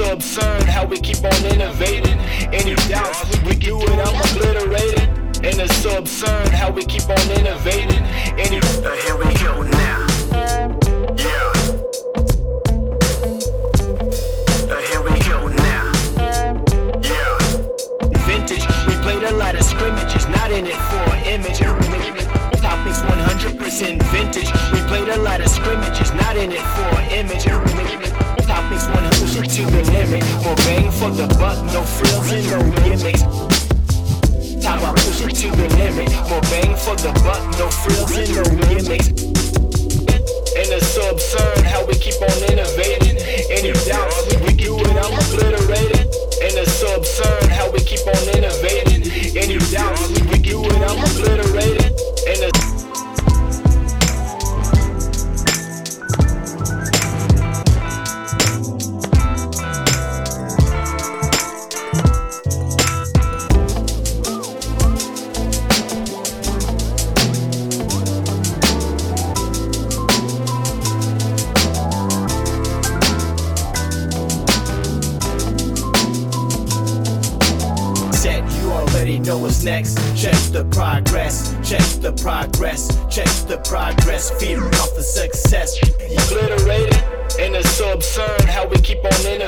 so absurd how we keep on innovating. Any doubts, we do it, I'm obliterated. And it's so absurd how we keep on innovating. Any Uh, here we go now. Yeah. Uh, here we go now. Yeah. vintage, we played a lot of scrimmages, not in it for an image. Topics 100% vintage, we played a lot of scrimmages, not in it for an image. Topics 100 to the limit, more bang for the buck, no frills and no gimmicks. Time I push it to the limit, more bang for the buck, no frills and no gimmicks. Already know what's next. Check the progress, check the progress, check the progress. Feeding off the success. Obliterated, and it's so absurd how we keep on innovating.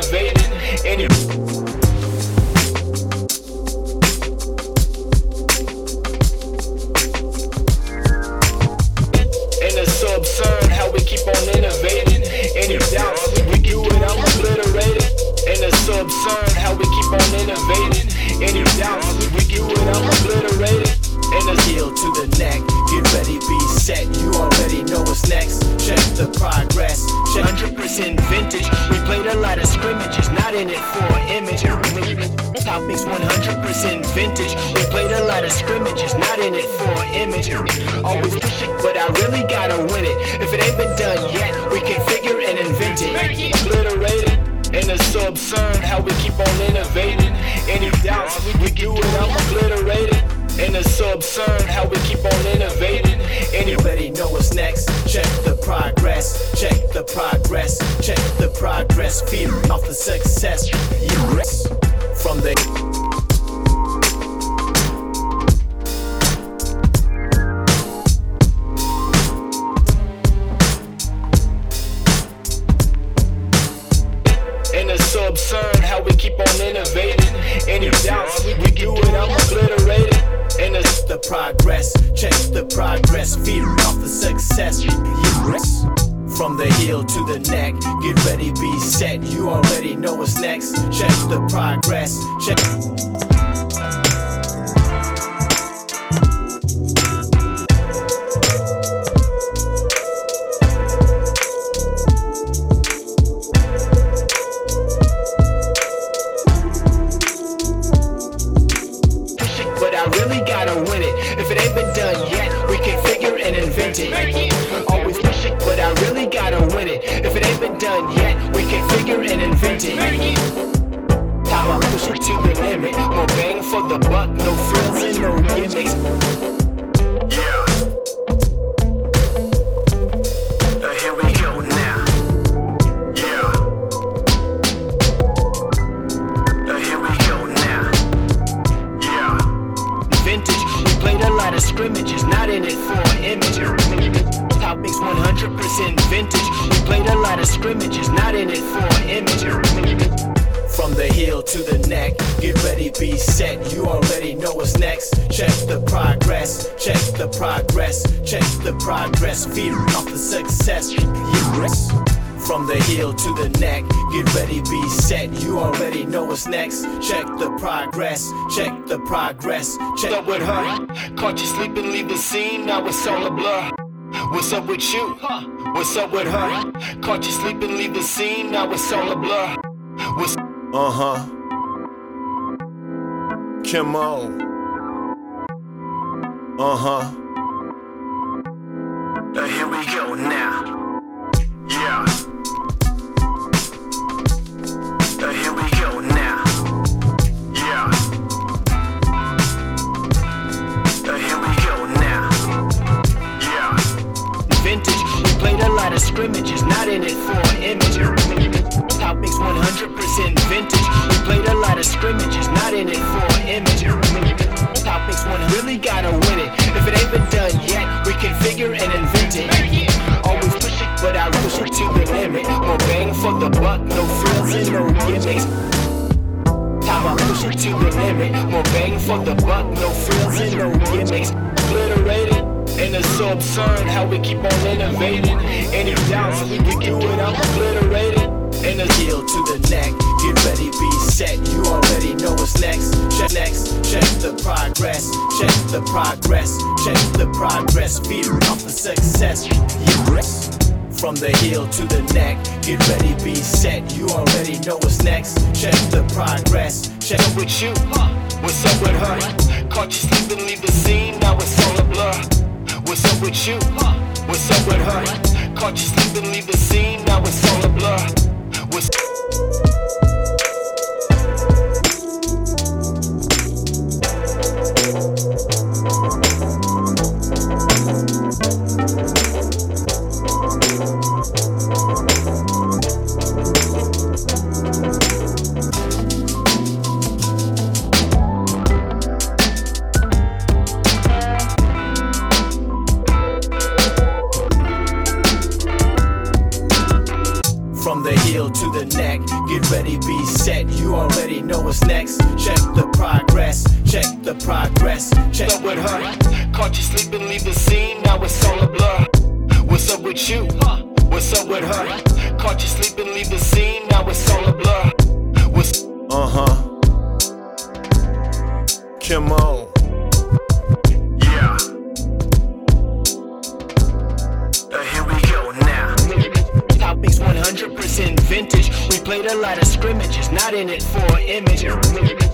100% vintage. We played a lot of scrimmages, not in it for image. Topics 100% vintage. We played a lot of scrimmages, not in it for image. Always push it, but I really gotta win it. If it ain't been done yet, we can figure and invent it. Obliterated. And it's so absurd how we keep on innovating. Any doubts, we do it, I'm obliterated. And it's so absurd how we keep on innovating. Anybody know what's next? Check the progress, the progress, check the progress. Feeding off the success. Yes. From the And it's so absurd how we keep on innovating. Any doubts, we do it, I'm obliterated. And it's the progress, check the progress, feeding off the success. From the heel to the neck, get ready, be set. You already know what's next. Check the progress, check. but I really gotta win it. If it ain't been done yet, we can figure and invent it. If it ain't been done yet, we can figure and invent it. How I push it to the limit, more bang for the buck, no frills and no gimmicks. Yeah. Uh, here we go now. Yeah. Uh, here we go now. Yeah. vintage. We played a lot of scrimmages, not in it for an image. Topics 100% vintage. We played a lot of scrimmages, not in it for. From the heel to the neck, get ready, be set. You already know what's next. Check the progress, check the progress, check the progress. Feeding off the success. Yes. From the heel to the neck, get ready, be set. You already know what's next. Check the progress, check the progress. Check up with her. Caught you sleeping, leave the scene. Now it's all a blur. What's up with you? What's up with her? Caught you sleeping, leave the scene. Now it's all a blur. What's Uh huh. Come on. Uh huh. Scrimmages, not in it for an image. Topics 100% vintage. We played a lot of scrimmages, not in it for an image. Topics one really gotta win it. If it ain't been done yet, we can figure and invent it. Always push it, but I push it to the limit. More bang for the buck, no frills and no gimmicks. Time I push it to the limit. More bang for the buck, no frills and no gimmicks. Obliterated. And it's so absurd how we keep on innovating. Any doubts we can do it, I'm obliterated. And a heel to the neck. Get ready, be set. You already know what's next. Check next. Check the progress. Check the progress. Check the progress. Feed off the success. Yes. From the heel to the neck, get ready, be set. You already know what's next. Check the progress. Check it with you. What's up with her? Caught you sleeping, leave the scene. Now it's all a blur. What's up with you? What's up with her? Caught you sleeping, leave the scene. Now it's all a blur. From the heel to the neck, get ready, be set. You already know what's next. Check the progress, check the progress, check up with her. Caught you sleeping, leave the scene, now it's all a blur. What's up with you? What's up with her? Caught you sleeping, leave the scene, now it's all a blur. What's Uh huh. Come on. 100% vintage. We played a lot of scrimmages, not in it for image.